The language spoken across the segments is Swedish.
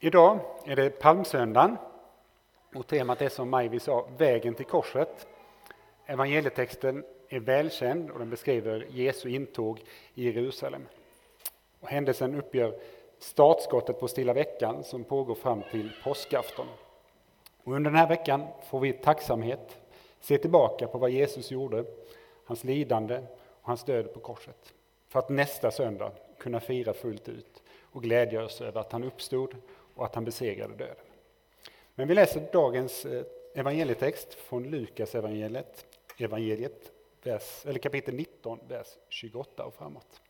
Idag är det palmsöndagen och temat är som Majvi sa, vägen till korset. Evangelietexten är välkänd och den beskriver Jesu intåg i Jerusalem. Och händelsen uppgör startskottet på Stilla veckan som pågår fram till påskafton. Och under den här veckan får vi tacksamhet se tillbaka på vad Jesus gjorde, hans lidande och hans död på korset. För att nästa söndag kunna fira fullt ut och glädja oss över att han uppstod och att han besegrade döden. Men vi läser dagens eh, evangelietext från Lukas evangeliet, evangeliet vers, eller kapitel 19, vers 28 och framåt.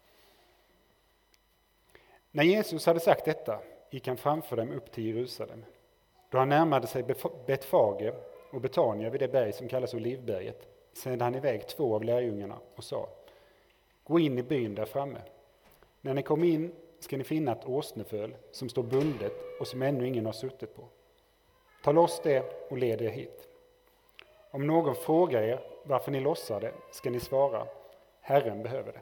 När Jesus hade sagt detta gick han framför dem upp till Jerusalem. Då han närmade sig Betfage och Betania vid det berg som kallas Olivberget sände han iväg två av lärjungarna och sa Gå in i byn där framme. När ni kommer in ska ni finna ett åsneföl som står bundet och som ännu ingen har suttit på. Ta loss det och led er hit. Om någon frågar er varför ni lossar det ska ni svara Herren behöver det.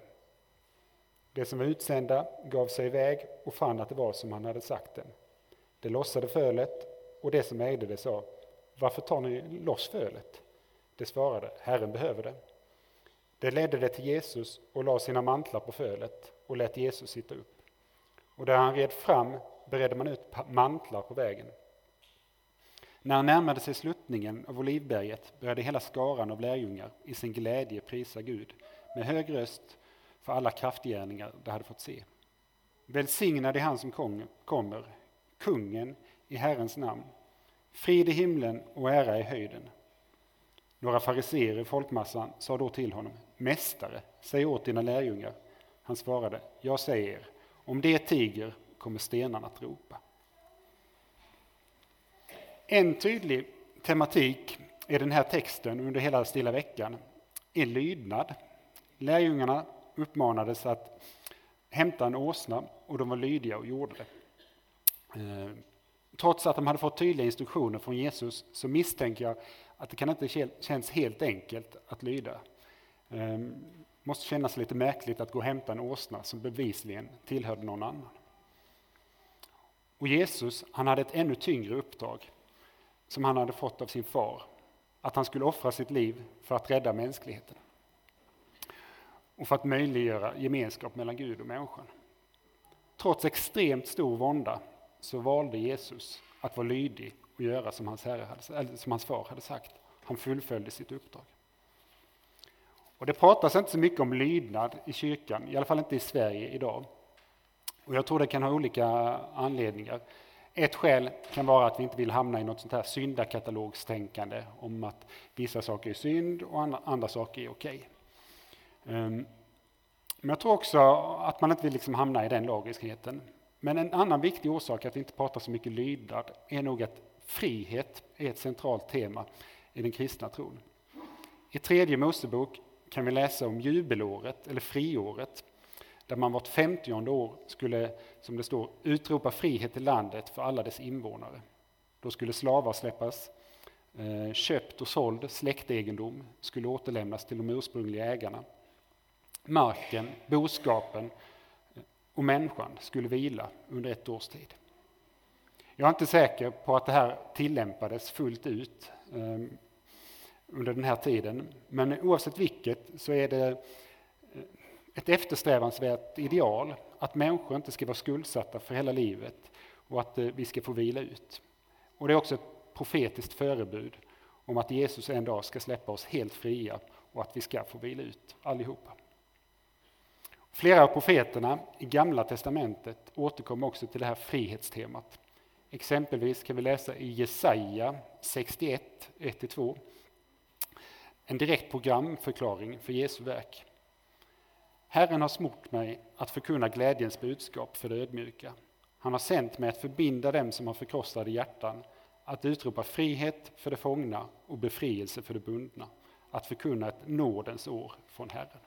De som var utsända gav sig iväg och fann att det var som han hade sagt dem. De lossade fölet och det som ägde det sa Varför tar ni loss fölet? De svarade Herren behöver det. De ledde det till Jesus och la sina mantlar på fölet och lät Jesus sitta upp. Och där han red fram beredde man ut mantlar på vägen. När han närmade sig sluttningen av Olivberget började hela skaran av lärjungar i sin glädje prisa Gud med hög röst för alla kraftgärningar de hade fått se. Välsignad är han som kommer, kungen i Herrens namn. Frid i himlen och ära i höjden. Några fariseer i folkmassan sa då till honom, Mästare, säg åt dina lärjungar. Han svarade, jag säger er, om det tiger kommer stenarna att ropa. En tydlig tematik i den här texten under hela stilla veckan är lydnad. Lärjungarna uppmanades att hämta en åsna och de var lydiga och gjorde det. Eh, trots att de hade fått tydliga instruktioner från Jesus så misstänker jag att det kan inte känns helt enkelt att lyda. Ehm, det måste kännas lite märkligt att gå och hämta en åsna som bevisligen tillhörde någon annan. Och Jesus han hade ett ännu tyngre uppdrag som han hade fått av sin far. Att han skulle offra sitt liv för att rädda mänskligheten. Och för att möjliggöra gemenskap mellan Gud och människan. Trots extremt stor vånda så valde Jesus att vara lydig och göra som hans, herre hade, som hans far hade sagt. Han fullföljde sitt uppdrag. Och det pratas inte så mycket om lydnad i kyrkan, i alla fall inte i Sverige idag. Och jag tror det kan ha olika anledningar. Ett skäl kan vara att vi inte vill hamna i något sånt här syndakatalogstänkande om att vissa saker är synd och andra, saker är okej. Ehm, men jag tror också att man inte vill liksom hamna i den lagiskheten. Men en annan viktig orsak att vi inte pratar så mycket lydnad är nog att frihet är ett centralt tema i den kristna tron. I tredje Mosebok kan vi läsa om jubelåret, eller friåret, där man vart femtionde år skulle, som det står, utropa frihet i landet för alla dess invånare. Då skulle slavar släppas, eh, köpt och såld släktegendom skulle återlämnas till de ursprungliga ägarna. Marken, boskapen eh, och människan skulle vila under ett års tid. Jag är inte säker på att det här tillämpades fullt ut ehm, under den här tiden, men oavsett vilket så är det eh, ett eftersträvansvärt ideal att människor inte ska vara skuldsatta för hela livet och att eh, vi ska få vila ut. Och det är också ett profetiskt förebud om att Jesus en dag ska släppa oss helt fria och att vi ska få vila ut allihopa. Flera av profeterna i Gamla testamentet återkommer också till det här frihetstemat. Exempelvis kan vi läsa i Jesaja 61, 1-2 en direkt programförklaring för Jesu verk. Herren har smort mig att förkunna glädjens budskap för de ödmjuka. Han har sänt mig att förbinda dem som har förkrossade hjärtan, att utropa frihet för de fångna och befrielse för de bundna, att förkunna ett nådens år från Herren.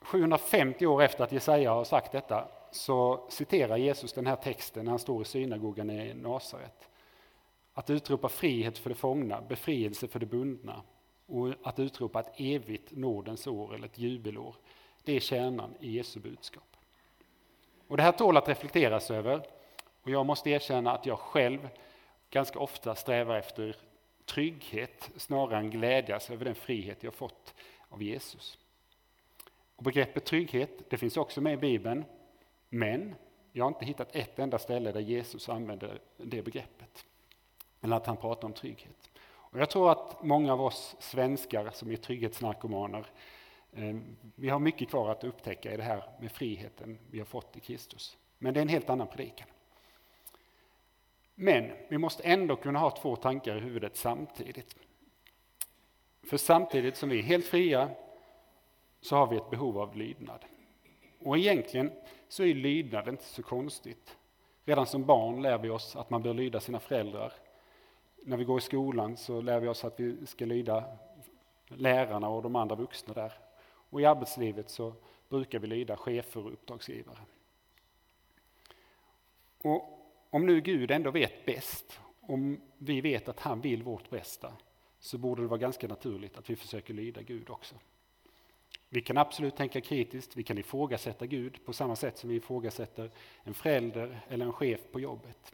750 år efter att Jesaja har sagt detta så citerar Jesus den här texten när han står i synagogan i Nasaret. Att utropa frihet för de fångna, befrielse för de bundna och att utropa ett evigt nådens år eller ett jubelår, det är kärnan i Jesu budskap. Och det här tål att reflekteras över. Och jag måste erkänna att jag själv ganska ofta strävar efter trygghet snarare än glädjas över den frihet jag fått av Jesus. Och begreppet trygghet det finns också med i Bibeln, men jag har inte hittat ett enda ställe där Jesus använder det begreppet. Eller att han pratar om trygghet. Och jag tror att många av oss svenskar som är trygghetsnarkomaner, eh, vi har mycket kvar att upptäcka i det här med friheten vi har fått i Kristus. Men det är en helt annan predikan. Men vi måste ändå kunna ha två tankar i huvudet samtidigt. För samtidigt som vi är helt fria så har vi ett behov av lydnad. Och egentligen så är lydnad inte så konstigt. Redan som barn lär vi oss att man bör lyda sina föräldrar. När vi går i skolan så lär vi oss att vi ska lyda lärarna och de andra vuxna där. Och i arbetslivet så brukar vi lyda chefer och uppdragsgivare. Och om nu Gud ändå vet bäst, om vi vet att han vill vårt bästa, så borde det vara ganska naturligt att vi försöker lyda Gud också. Vi kan absolut tänka kritiskt, vi kan ifrågasätta Gud på samma sätt som vi ifrågasätter en förälder eller en chef på jobbet.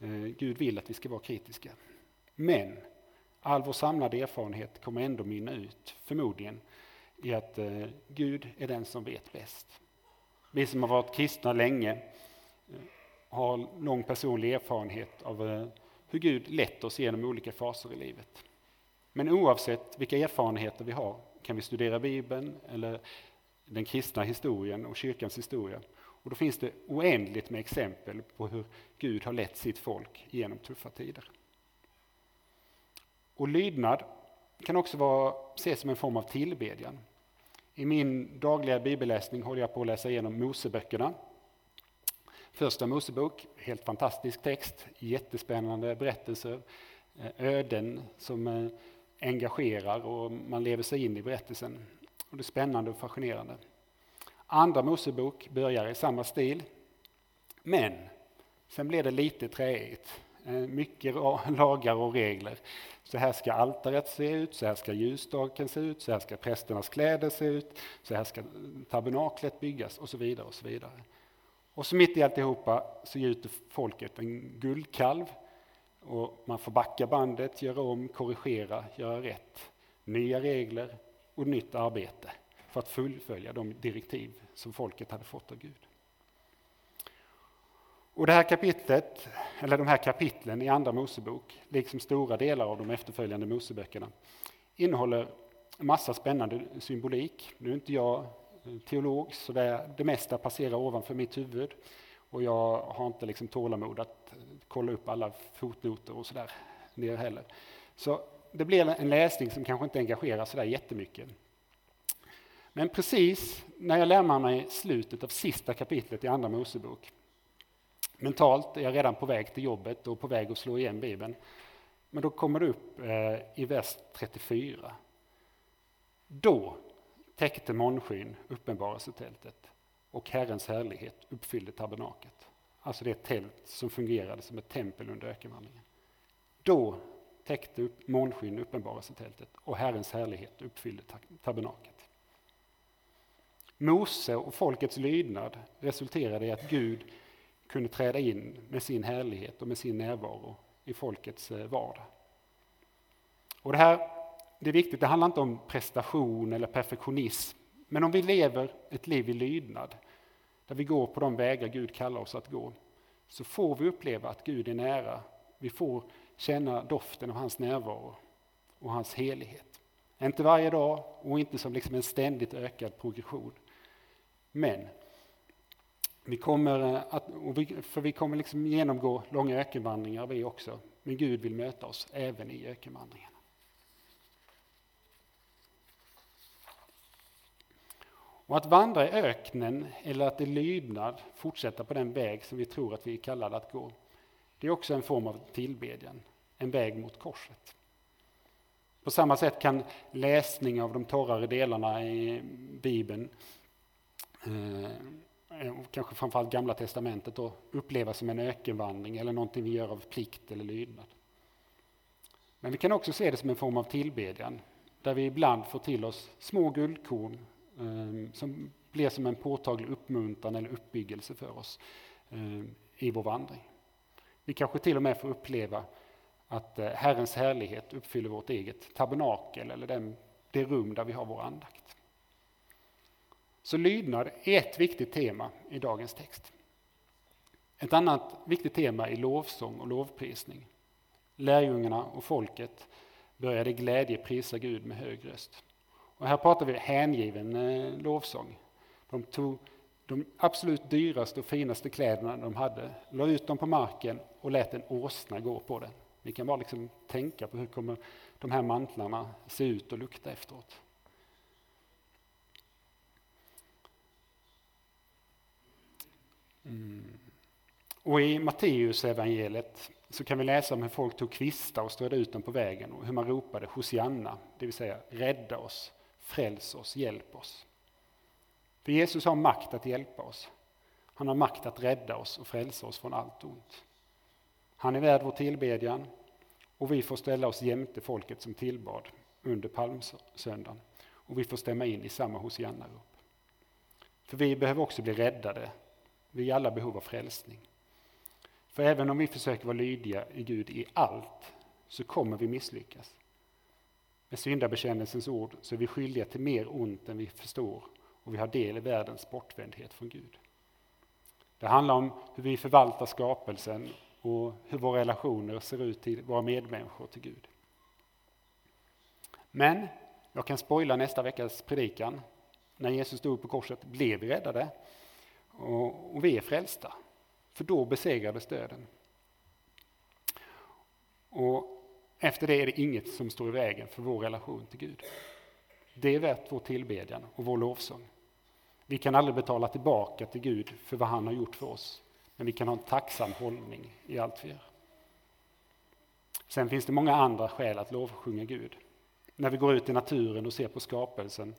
Eh, Gud vill att vi ska vara kritiska. Men all vår samlade erfarenhet kommer ändå mynna ut, förmodligen, i att eh, Gud är den som vet bäst. Vi som har varit kristna länge eh, har lång personlig erfarenhet av hur Gud lett oss genom olika faser i livet. Men oavsett vilka erfarenheter vi har kan vi studera Bibeln eller den kristna historien och kyrkans historia. Och då finns det oändligt med exempel på hur Gud har lett sitt folk genom tuffa tider. Och lydnad kan också vara, ses som en form av tillbedjan. I min dagliga bibelläsning håller jag på att läsa igenom Moseböckerna. Första Mosebok, helt fantastisk text, jättespännande berättelser, eh, öden som eh, engagerar och man lever sig in i berättelsen. Och det är spännande och fascinerande. Andra Mosebok börjar i samma stil. Men sen blir det lite träigt. Eh, mycket lagar och regler. Så här ska altaret se ut, så här ska ljusstaken se ut, så här ska prästernas kläder se ut, så här ska tabernaklet byggas och så vidare. Och så vidare. Och så mitt i alltihopa så gjuter folket en guldkalv och man får backa bandet, göra om, korrigera, göra rätt. Nya regler och nytt arbete för att fullfölja de direktiv som folket hade fått av Gud. Och det här kapitlet, eller de här kapitlen i Andra Mosebok, liksom stora delar av de efterföljande Moseböckerna, innehåller massa spännande symbolik. Nu är inte jag eh, teolog, så det, det mesta passerar ovanför mitt huvud. Och jag har inte liksom tålamod att eh, kolla upp alla fotnoter och sådär ner heller. Så det blir en läsning som kanske inte engagerar sådär jättemycket. Men precis när jag lämnar mig slutet av sista kapitlet i Andra Mosebok, mentalt är jag redan på väg till jobbet och på väg att slå igen Bibeln, men då kommer det upp eh, i vers 34. Då täckte månskyn uppenbarelsetältet och Herrens härlighet uppfyllde tabernaket. Alltså det tält som fungerade som ett tempel under ökenvandringen. Då täckte upp månskyn uppenbarelsetältet och Herrens härlighet uppfyllde tabernaklet. Mose och folkets lydnad resulterade i att Gud kunde träda in med sin härlighet och med sin närvaro i folkets eh, vardag. Och det här det är viktigt, det handlar inte om prestation eller perfektionism. Men om vi lever ett liv i lydnad, där vi går på de vägar Gud kallar oss att gå, så får vi uppleva att Gud är nära. Vi får känna doften av hans närvaro och hans helighet. Inte varje dag och inte som liksom en ständigt ökad progression. Men vi kommer eh, att, för vi kommer liksom genomgå långa ökenvandringar vi också. Men Gud vill möta oss även i ökenvandringen. Och att vandra i öknen eller att i lydnad fortsätta på den väg som vi tror att vi är kallade att gå, det är också en form av tillbedjan, en väg mot korset. På samma sätt kan läsning av de torrare delarna i Bibeln, Eh, eh, och kanske framförallt Gamla Testamentet, då, upplevas som en ökenvandring eller någonting vi gör av plikt eller lydnad. Men vi kan också se det som en form av tillbedjan, där vi ibland får till oss små guldkorn eh, som blir som en påtaglig uppmuntran eller uppbyggelse för oss eh, i vår vandring. Vi kanske till och med får uppleva att eh, Herrens härlighet uppfyller vårt eget tabernakel eller den, det rum där vi har vår andakt. Så lydnad är ett viktigt tema i dagens text. Ett annat viktigt tema är lovsång och lovprisning. Lärjungarna och folket började glädje prisa Gud med hög röst. Och här pratar vi hängiven eh, lovsång. De tog de absolut dyraste och finaste kläderna de hade, la ut dem på marken och lät en åsna gå på den. Ni kan bara liksom tänka på hur kommer de här mantlarna se ut och lukta efteråt. Mm. Och i Matteus evangeliet så kan vi läsa om hur folk tog kvistar och strödde ut dem på vägen och hur man ropade Hosianna, det vill säga rädda oss, fräls oss, hjälp oss. För Jesus har makt att hjälpa oss. Han har makt att rädda oss och frälsa oss från allt ont. Han är värd vår tillbedjan och vi får ställa oss jämte folket som tillbad under palmsöndagen. Och vi får stämma in i samma Hosianna-rop. För vi behöver också bli räddade. Vi är alla behov av frälsning. För även om vi försöker vara lydiga i Gud i allt så kommer vi misslyckas. Med syndabekännelsens ord så är vi skyldiga till mer ont än vi förstår och vi har del i världens bortvändhet från Gud. Det handlar om hur vi förvaltar skapelsen och hur våra relationer ser ut till våra medmänniskor till Gud. Men jag kan spoila nästa veckas predikan. När Jesus stod på korset blev vi räddade och, och vi är frälsta. För då besegrades döden. Och efter det är det inget som står i vägen för vår relation till Gud. Det är värt vår tillbedjan och vår lovsång. Vi kan aldrig betala tillbaka till Gud för vad han har gjort för oss. Men vi kan ha en tacksam hållning i allt vi gör. Sen finns det många andra skäl att lovsjunga Gud. När vi går ut i naturen och ser på skapelsen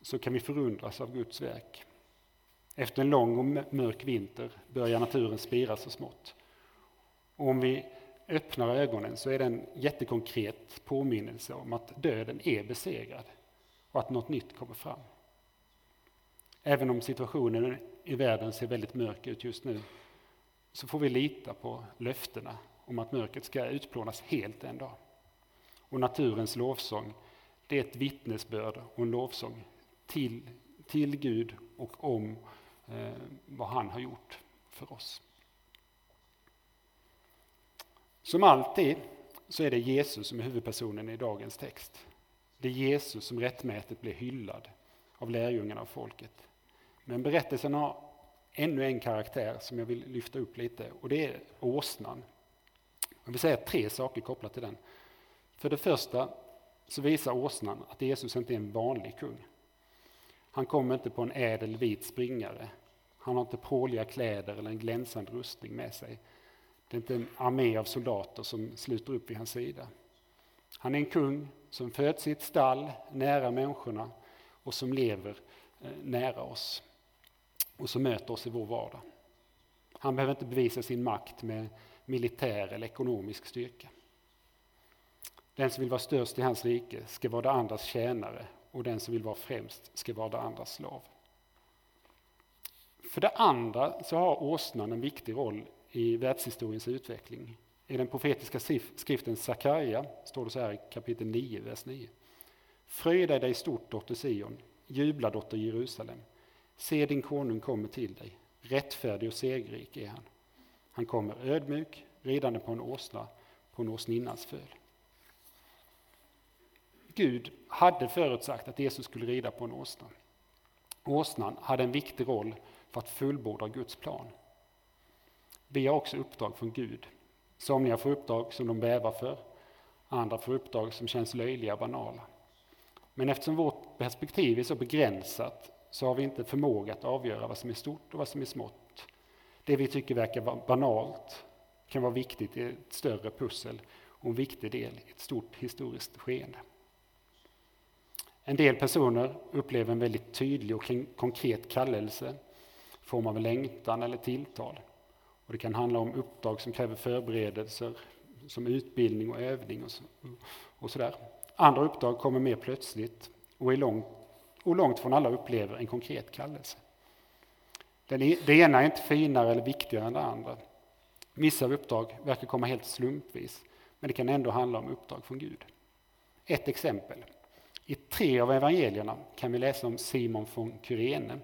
så kan vi förundras av Guds verk. Efter en lång och mörk vinter börjar naturen spira så smått. Och om vi öppnar ögonen så är det en jättekonkret påminnelse om att döden är besegrad och att något nytt kommer fram. Även om situationen i världen ser väldigt mörk ut just nu så får vi lita på löftena om att mörkret ska utplånas helt en dag. Och naturens lovsång, det är ett vittnesbörd och en lovsång till, till Gud och om eh, vad han har gjort för oss. Som alltid så är det Jesus som är huvudpersonen i dagens text. Det är Jesus som rättmätigt blir hyllad av lärjungarna och folket. Men berättelsen har ännu en karaktär som jag vill lyfta upp lite och det är åsnan. Jag vill säga tre saker kopplat till den. För det första så visar åsnan att Jesus inte är en vanlig kung. Han kommer inte på en ädel vit springare. Han har inte pråliga kläder eller en glänsande rustning med sig. Det är inte en armé av soldater som sluter upp vid hans sida. Han är en kung som föds i ett stall nära människorna och som lever eh, nära oss och som möter oss i vår vardag. Han behöver inte bevisa sin makt med militär eller ekonomisk styrka. Den som vill vara störst i hans rike ska vara det andras tjänare och den som vill vara främst ska vara det andras slav. För det andra så har åsnan en viktig roll i världshistoriens utveckling. I den profetiska skriften Sakarja står det så här i kapitel 9, vers 9. Fröjda dig stort, dotter Sion, jubla, dotter Jerusalem. Se, din konung kommer till dig, rättfärdig och segerrik är han. Han kommer ödmjuk, ridande på en åsna, på en åsninnans föl. Gud hade förutsagt att Jesus skulle rida på en åsna. Åsnan hade en viktig roll för att fullborda Guds plan. Vi har också uppdrag från Gud. Somliga får uppdrag som de bävar för, andra får uppdrag som känns löjliga och banala. Men eftersom vårt perspektiv är så begränsat så har vi inte förmåga att avgöra vad som är stort och vad som är smått. Det vi tycker verkar vara banalt kan vara viktigt i ett större pussel och en viktig del i ett stort historiskt skeende. En del personer upplever en väldigt tydlig och konkret kallelse form av längtan eller tilltal. Och det kan handla om uppdrag som kräver förberedelser som utbildning och övning och, så, och sådär. Andra uppdrag kommer mer plötsligt och är långt och långt från alla upplever en konkret kallelse. E-, det ena är inte finare eller viktigare än det andra. Vissa uppdrag verkar komma helt slumpvis, men det kan ändå handla om uppdrag från Gud. Ett exempel. I tre av evangelierna kan vi läsa om Simon från Kyrene.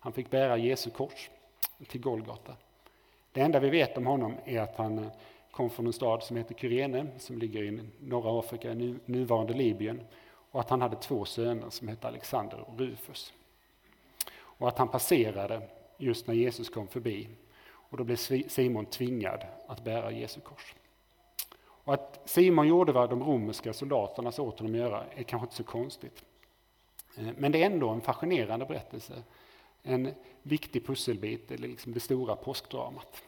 Han fick bära Jesu kors till Golgata. Det enda vi vet om honom är att han eh, kom från en stad som heter Kyrene, som ligger i norra Afrika, nuvarande Libyen, och att han hade två söner som hette Alexander och Rufus. Och att han passerade just när Jesus kom förbi, och då blev Simon tvingad att bära Jesu kors. Och att Simon gjorde vad de romerska soldaterna sa åt honom att göra är kanske inte så konstigt. Eh, men det är ändå en fascinerande berättelse. En viktig pusselbit i liksom det stora påskdramat.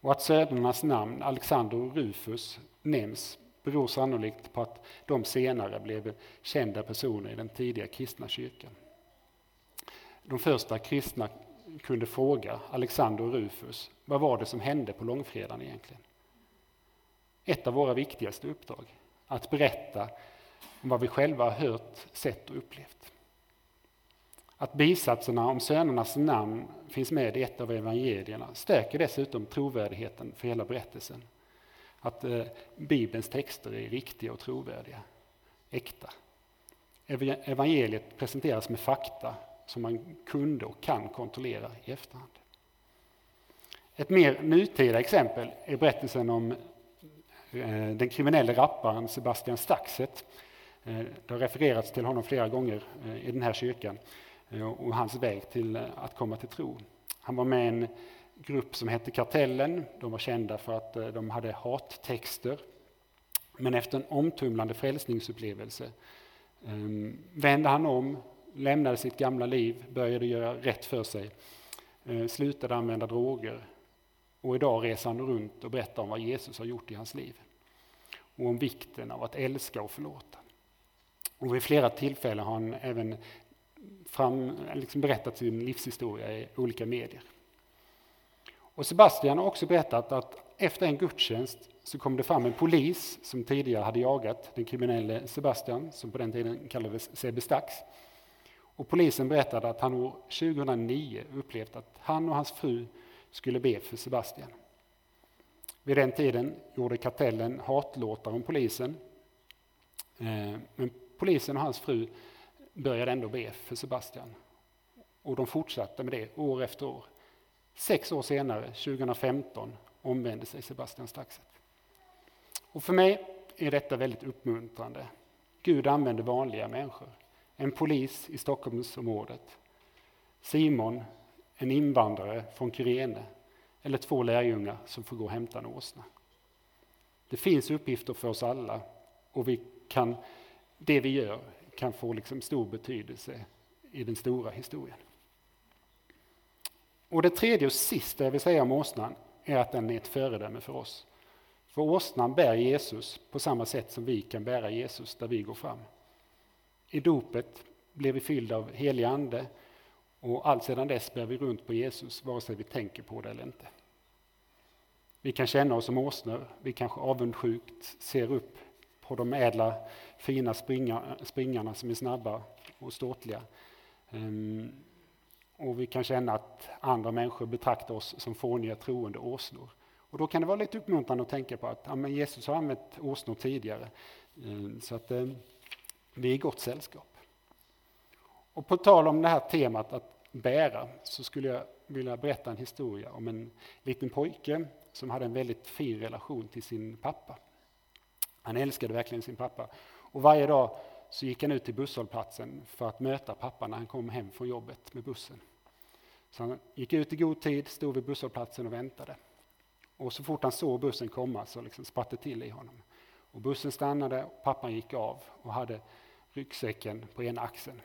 Och att sönernas namn, Alexander och Rufus, nämns beror sannolikt på att de senare blev kända personer i den tidiga kristna kyrkan. De första kristna kunde fråga Alexander och Rufus, vad var det som hände på långfredagen egentligen? ett av våra viktigaste uppdrag. Att berätta om vad vi själva har hört, sett och upplevt. Att bisatserna om sönernas namn finns med i ett av evangelierna stärker dessutom trovärdigheten för hela berättelsen. Att eh, Bibelns texter är riktiga och trovärdiga, äkta. Evangeliet presenteras med fakta som man kunde och kan kontrollera i efterhand. Ett mer nutida exempel är berättelsen om eh, den kriminelle rapparen Sebastian Staxet. Eh, det har refererats till honom flera gånger eh, i den här kyrkan Eh, och hans väg till eh, att komma till tro. Han var med i en grupp som hette Kartellen. De var kända för att eh, de hade hattexter. Men efter en omtumlande frälsningsupplevelse ehm, vände han om, lämnade sitt gamla liv, började göra rätt för sig, slutade använda droger och idag reser han runt och berättar om vad Jesus har gjort i hans liv. Och om vikten av att älska och förlåta. Och vid flera tillfällen har han även fram, liksom berättat sin livshistoria i olika medier. Och Sebastian har också berättat att efter en gudstjänst så kom det fram en polis som tidigare hade jagat den kriminelle Sebastian, som på den tiden kallades Sebbe Stax. Och polisen berättade att han år 2009 upplevt att han och hans fru skulle be för Sebastian. Vid den tiden gjorde kartellen hatlåtar om polisen. Eh, men polisen och hans fru började ändå be för Sebastian. Och de fortsatte med det år efter år. Sex år senare, 2015, omvände sig Sebastian Staxet. Och för mig är detta väldigt uppmuntrande. Gud använder vanliga människor. En polis i Stockholmsområdet. Simon en invandrare från Kyrene eller två lärjungar som får gå och hämta en åsna. Det finns uppgifter för oss alla och vi kan, det vi gör kan få liksom stor betydelse i den stora historien. Och Det tredje och sista jag vill säga om åsnan är att den är ett föredöme för oss. För åsnan bär Jesus på samma sätt som vi kan bära Jesus där vi går fram. I dopet blev vi fyllda av helig ande och allt sedan dess bär vi runt på Jesus, vare sig vi tänker på det eller inte. Vi kan känna oss som åsnor, vi kanske avundsjukt ser upp på de ädla, fina springarna som är snabba och ståtliga. Um, och vi kan känna att andra människor betraktar oss som fåniga troende åsnor. Och då kan det vara lite uppmuntrande att tänka på att ja, men Jesus har använt åsnor tidigare. Um, så att um, vi är i gott sällskap. Och på tal om det här temat att bära så skulle jag vilja berätta en historia om en liten pojke som hade en väldigt fin relation till sin pappa. Han älskade verkligen sin pappa. Och varje dag så gick han ut till busshållplatsen för att möta pappa när han kom hem från jobbet med bussen. Så han gick ut i god tid, stod vid busshållplatsen och väntade. Och så fort han såg bussen komma så liksom spratt det till i honom. Och bussen stannade, och pappan gick av och hade ryggsäcken på ena axeln.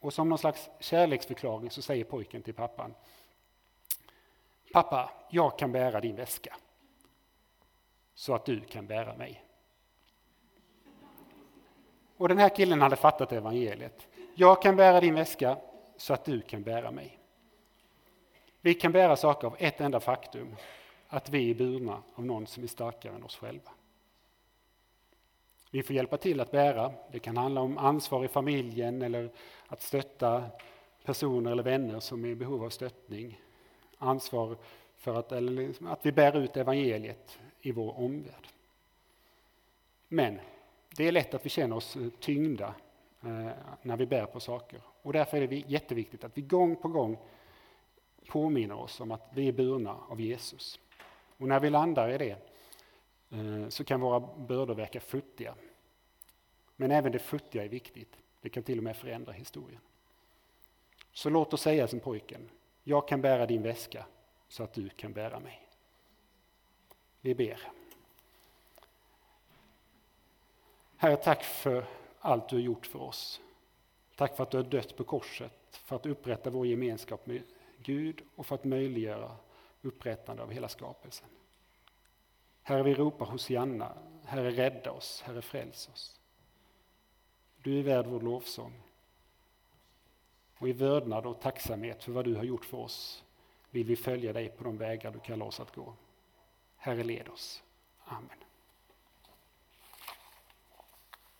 Och som någon slags kärleksförklaring så säger pojken till pappan. Pappa, jag kan bära din väska. Så att du kan bära mig. Och den här killen hade fattat evangeliet. Jag kan bära din väska så att du kan bära mig. Vi kan bära saker av ett enda faktum, att vi är burna av någon som är starkare än oss själva. Vi får hjälpa till att bära. Det kan handla om ansvar i familjen eller att stötta personer eller vänner som är i behov av stöttning. Ansvar för att, eller liksom att vi bär ut evangeliet i vår omvärld. Men det är lätt att vi känner oss eh, tyngda eh, när vi bär på saker. Och därför är det jätteviktigt att vi gång på gång påminner oss om att vi är burna av Jesus. Och när vi landar i det eh, så kan våra bördor verka futtiga. Men även det futtiga är viktigt. Det kan till och med förändra historien. Så låt oss säga som pojken, jag kan bära din väska så att du kan bära mig. Vi ber. Herre, tack för allt du har gjort för oss. Tack för att du har dött på korset för att upprätta vår gemenskap med Gud och för att möjliggöra upprättande av hela skapelsen. Herre, vi ropar Hosianna, Herre, rädda oss. Herre, fräls oss. Du är värd vår lovsång. Och i vördnad och tacksamhet för vad du har gjort för oss vill vi följa dig på de vägar du kallar oss att gå. Herre, led oss. Amen.